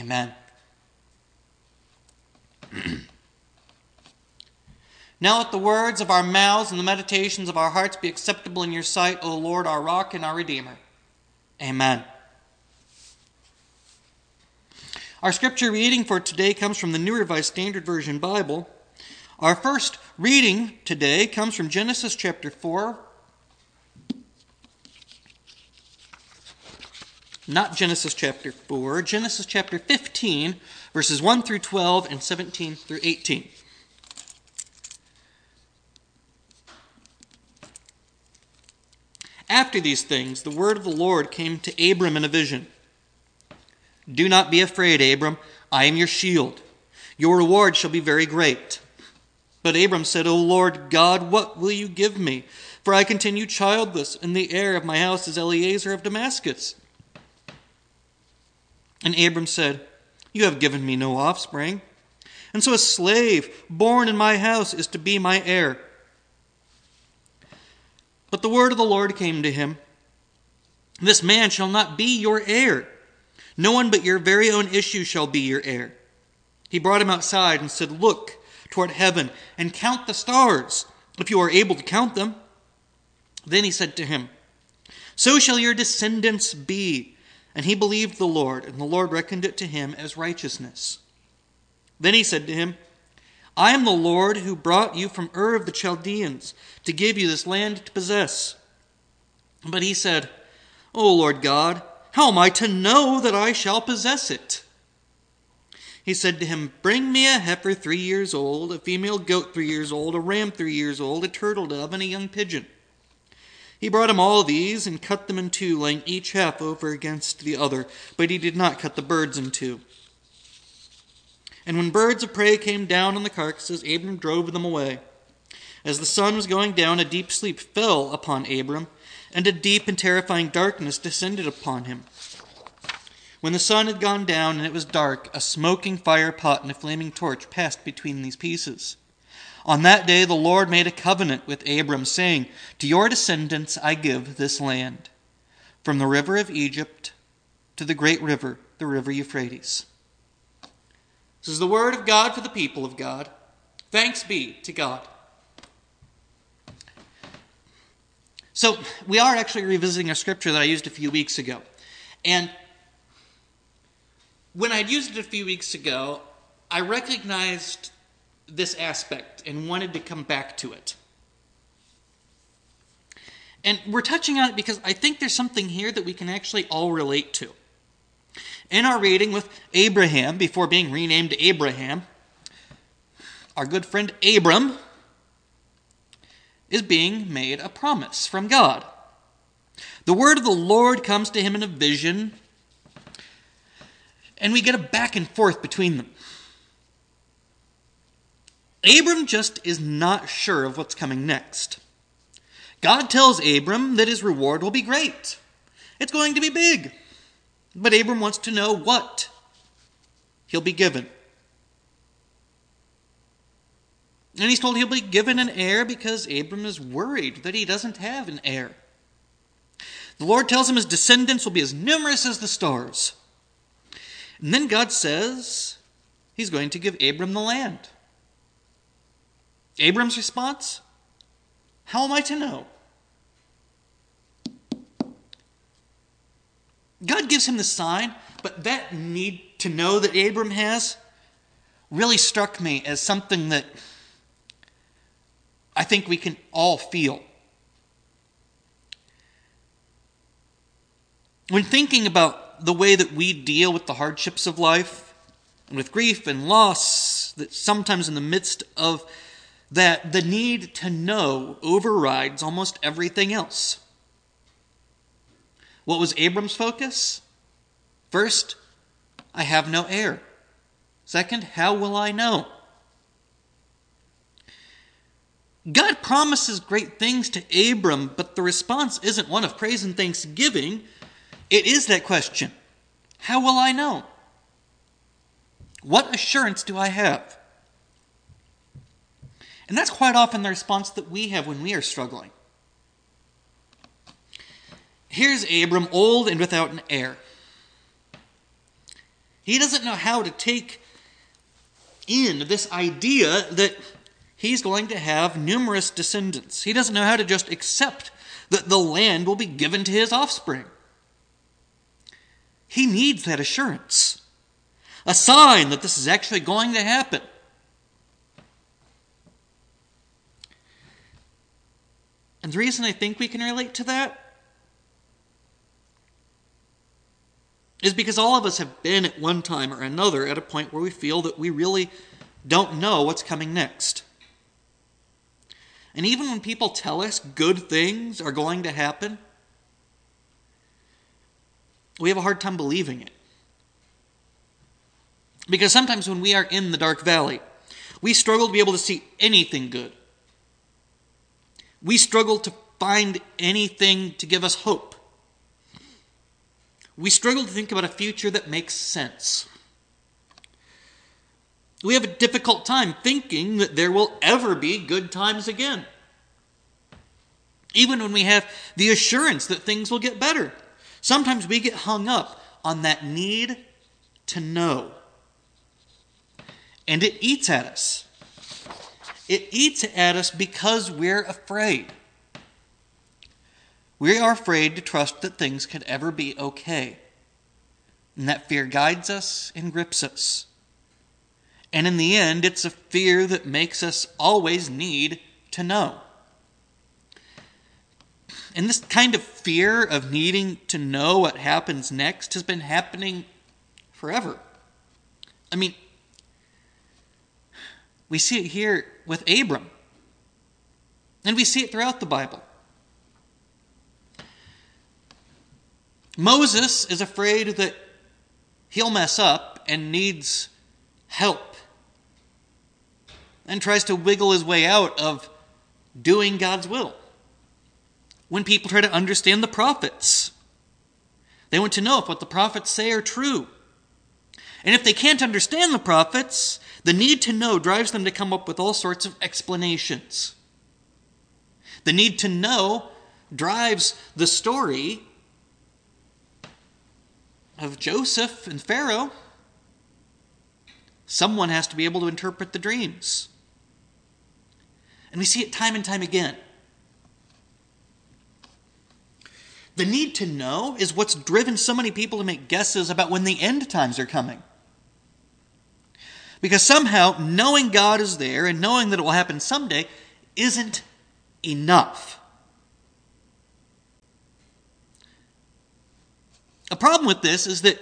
Amen. now let the words of our mouths and the meditations of our hearts be acceptable in your sight, O Lord, our rock and our redeemer. Amen. Our scripture reading for today comes from the New Revised Standard Version Bible. Our first reading today comes from Genesis chapter 4. Not Genesis chapter 4, Genesis chapter 15, verses 1 through 12 and 17 through 18. After these things, the word of the Lord came to Abram in a vision. Do not be afraid, Abram. I am your shield. Your reward shall be very great. But Abram said, O Lord God, what will you give me? For I continue childless, and the heir of my house is Eliezer of Damascus. And Abram said, You have given me no offspring, and so a slave born in my house is to be my heir. But the word of the Lord came to him This man shall not be your heir. No one but your very own issue shall be your heir. He brought him outside and said, Look toward heaven and count the stars, if you are able to count them. Then he said to him, So shall your descendants be. And he believed the Lord, and the Lord reckoned it to him as righteousness. Then he said to him, I am the Lord who brought you from Ur of the Chaldeans to give you this land to possess. But he said, O Lord God, how am I to know that I shall possess it? He said to him, Bring me a heifer three years old, a female goat three years old, a ram three years old, a turtle dove, and a young pigeon. He brought him all these and cut them in two, laying each half over against the other, but he did not cut the birds in two. And when birds of prey came down on the carcasses, Abram drove them away. As the sun was going down, a deep sleep fell upon Abram, and a deep and terrifying darkness descended upon him. When the sun had gone down and it was dark, a smoking fire pot and a flaming torch passed between these pieces. On that day the Lord made a covenant with Abram, saying, To your descendants I give this land, from the river of Egypt to the great river, the river Euphrates. This is the word of God for the people of God. Thanks be to God. So, we are actually revisiting a scripture that I used a few weeks ago. And when I'd used it a few weeks ago, I recognized this aspect and wanted to come back to it. And we're touching on it because I think there's something here that we can actually all relate to. In our reading with Abraham, before being renamed Abraham, our good friend Abram is being made a promise from God. The word of the Lord comes to him in a vision and we get a back and forth between them. Abram just is not sure of what's coming next. God tells Abram that his reward will be great. It's going to be big. But Abram wants to know what he'll be given. And he's told he'll be given an heir because Abram is worried that he doesn't have an heir. The Lord tells him his descendants will be as numerous as the stars. And then God says he's going to give Abram the land. Abram's response How am I to know? God gives him the sign, but that need to know that Abram has really struck me as something that I think we can all feel. When thinking about the way that we deal with the hardships of life and with grief and loss, that sometimes in the midst of that, the need to know overrides almost everything else. What was Abram's focus? First, I have no heir. Second, how will I know? God promises great things to Abram, but the response isn't one of praise and thanksgiving. It is that question How will I know? What assurance do I have? And that's quite often the response that we have when we are struggling. Here's Abram, old and without an heir. He doesn't know how to take in this idea that he's going to have numerous descendants. He doesn't know how to just accept that the land will be given to his offspring. He needs that assurance, a sign that this is actually going to happen. And the reason I think we can relate to that is because all of us have been at one time or another at a point where we feel that we really don't know what's coming next. And even when people tell us good things are going to happen, we have a hard time believing it. Because sometimes when we are in the dark valley, we struggle to be able to see anything good. We struggle to find anything to give us hope. We struggle to think about a future that makes sense. We have a difficult time thinking that there will ever be good times again. Even when we have the assurance that things will get better, sometimes we get hung up on that need to know. And it eats at us. It eats at us because we're afraid. We are afraid to trust that things can ever be okay. And that fear guides us and grips us. And in the end, it's a fear that makes us always need to know. And this kind of fear of needing to know what happens next has been happening forever. I mean, we see it here with Abram, and we see it throughout the Bible. Moses is afraid that he'll mess up and needs help and tries to wiggle his way out of doing God's will. When people try to understand the prophets, they want to know if what the prophets say are true. And if they can't understand the prophets, the need to know drives them to come up with all sorts of explanations. The need to know drives the story of Joseph and Pharaoh. Someone has to be able to interpret the dreams. And we see it time and time again. The need to know is what's driven so many people to make guesses about when the end times are coming. Because somehow knowing God is there and knowing that it will happen someday isn't enough. A problem with this is that,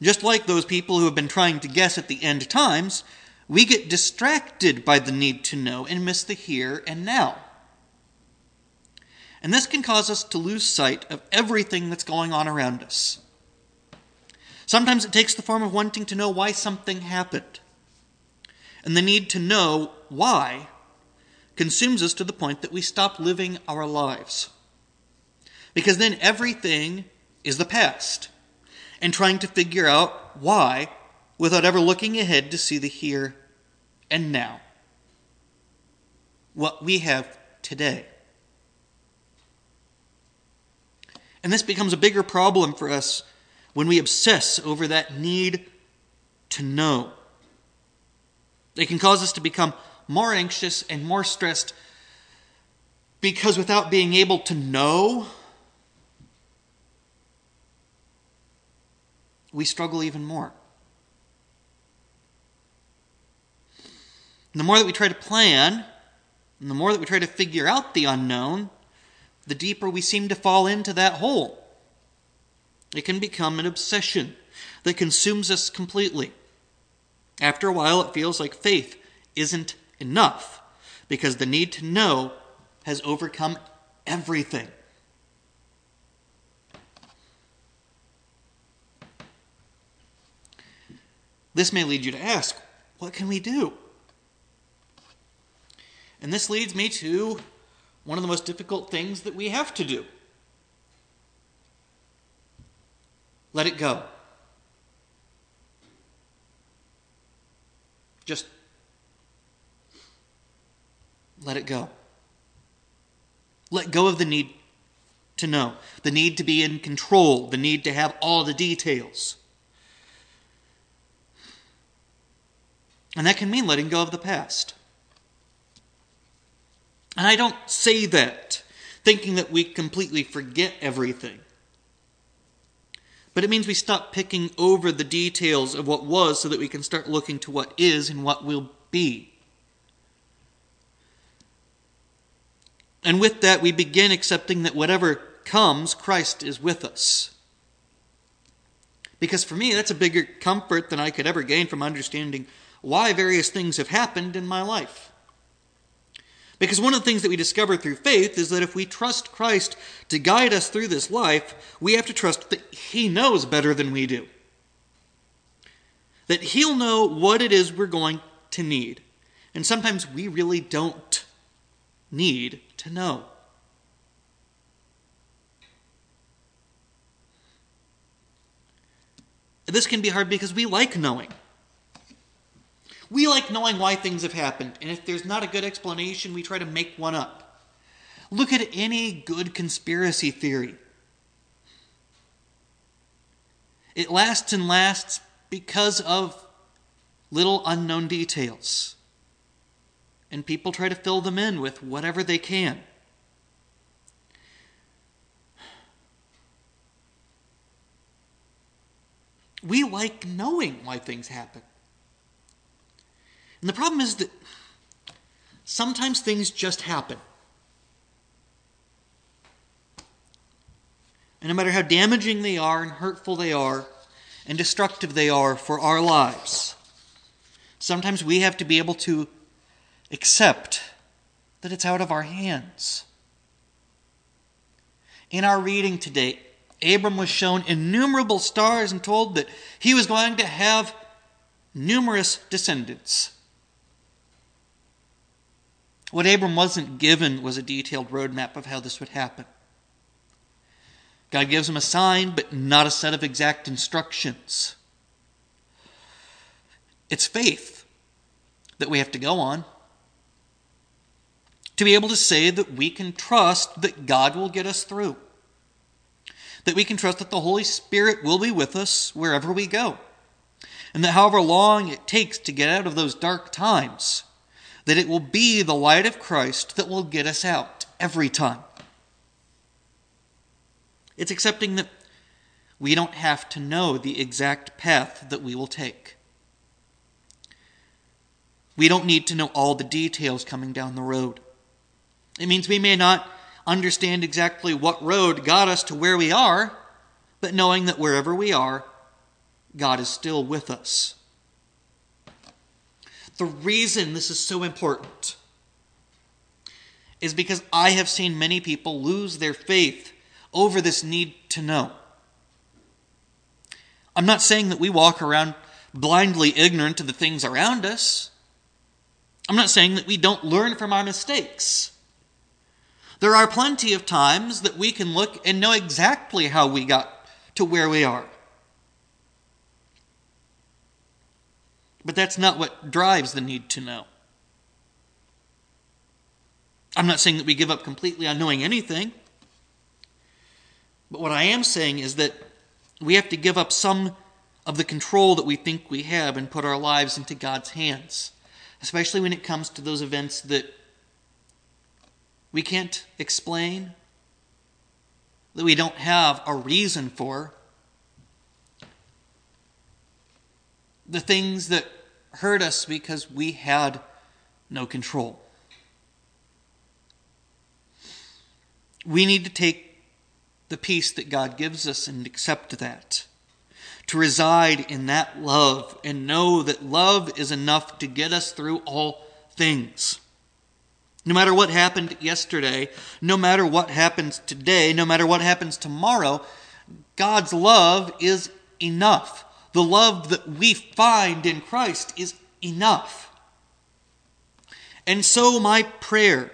just like those people who have been trying to guess at the end times, we get distracted by the need to know and miss the here and now. And this can cause us to lose sight of everything that's going on around us. Sometimes it takes the form of wanting to know why something happened. And the need to know why consumes us to the point that we stop living our lives. Because then everything is the past, and trying to figure out why without ever looking ahead to see the here and now. What we have today. And this becomes a bigger problem for us when we obsess over that need to know. It can cause us to become more anxious and more stressed because without being able to know, we struggle even more. And the more that we try to plan, and the more that we try to figure out the unknown, the deeper we seem to fall into that hole. It can become an obsession that consumes us completely. After a while, it feels like faith isn't enough because the need to know has overcome everything. This may lead you to ask, what can we do? And this leads me to one of the most difficult things that we have to do let it go. Just let it go. Let go of the need to know, the need to be in control, the need to have all the details. And that can mean letting go of the past. And I don't say that thinking that we completely forget everything. But it means we stop picking over the details of what was so that we can start looking to what is and what will be. And with that, we begin accepting that whatever comes, Christ is with us. Because for me, that's a bigger comfort than I could ever gain from understanding why various things have happened in my life. Because one of the things that we discover through faith is that if we trust Christ to guide us through this life, we have to trust that He knows better than we do. That He'll know what it is we're going to need. And sometimes we really don't need to know. This can be hard because we like knowing. We like knowing why things have happened, and if there's not a good explanation, we try to make one up. Look at any good conspiracy theory. It lasts and lasts because of little unknown details. And people try to fill them in with whatever they can. We like knowing why things happen. And the problem is that sometimes things just happen. And no matter how damaging they are, and hurtful they are, and destructive they are for our lives, sometimes we have to be able to accept that it's out of our hands. In our reading today, Abram was shown innumerable stars and told that he was going to have numerous descendants. What Abram wasn't given was a detailed roadmap of how this would happen. God gives him a sign, but not a set of exact instructions. It's faith that we have to go on to be able to say that we can trust that God will get us through, that we can trust that the Holy Spirit will be with us wherever we go, and that however long it takes to get out of those dark times, that it will be the light of Christ that will get us out every time. It's accepting that we don't have to know the exact path that we will take. We don't need to know all the details coming down the road. It means we may not understand exactly what road got us to where we are, but knowing that wherever we are, God is still with us. The reason this is so important is because I have seen many people lose their faith over this need to know. I'm not saying that we walk around blindly ignorant of the things around us. I'm not saying that we don't learn from our mistakes. There are plenty of times that we can look and know exactly how we got to where we are. But that's not what drives the need to know. I'm not saying that we give up completely on knowing anything. But what I am saying is that we have to give up some of the control that we think we have and put our lives into God's hands, especially when it comes to those events that we can't explain, that we don't have a reason for. The things that hurt us because we had no control. We need to take the peace that God gives us and accept that. To reside in that love and know that love is enough to get us through all things. No matter what happened yesterday, no matter what happens today, no matter what happens tomorrow, God's love is enough the love that we find in Christ is enough. And so, my prayer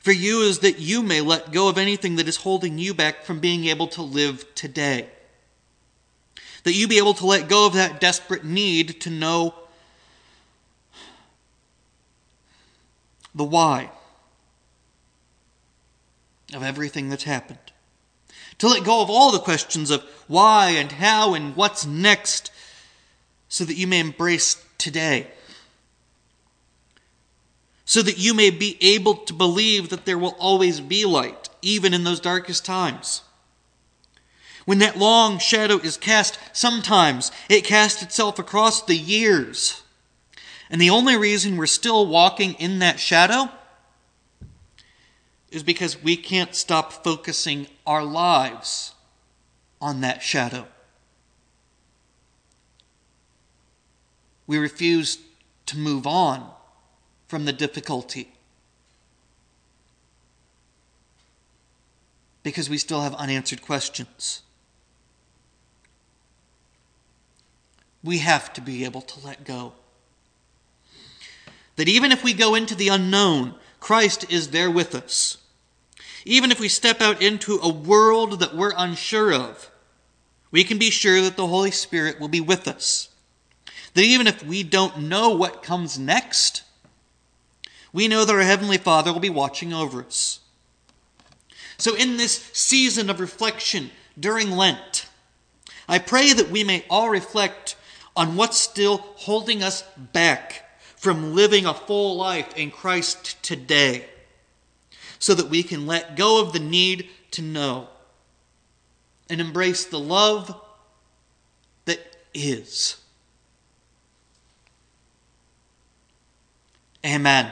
for you is that you may let go of anything that is holding you back from being able to live today. That you be able to let go of that desperate need to know the why of everything that's happened to let go of all the questions of why and how and what's next, so that you may embrace today. so that you may be able to believe that there will always be light, even in those darkest times. When that long shadow is cast, sometimes it casts itself across the years. And the only reason we're still walking in that shadow is because we can't stop focusing our lives on that shadow. We refuse to move on from the difficulty because we still have unanswered questions. We have to be able to let go. That even if we go into the unknown, Christ is there with us. Even if we step out into a world that we're unsure of, we can be sure that the Holy Spirit will be with us. That even if we don't know what comes next, we know that our Heavenly Father will be watching over us. So, in this season of reflection during Lent, I pray that we may all reflect on what's still holding us back from living a full life in Christ today, so that we can let go of the need to know and embrace the love that is. Amen.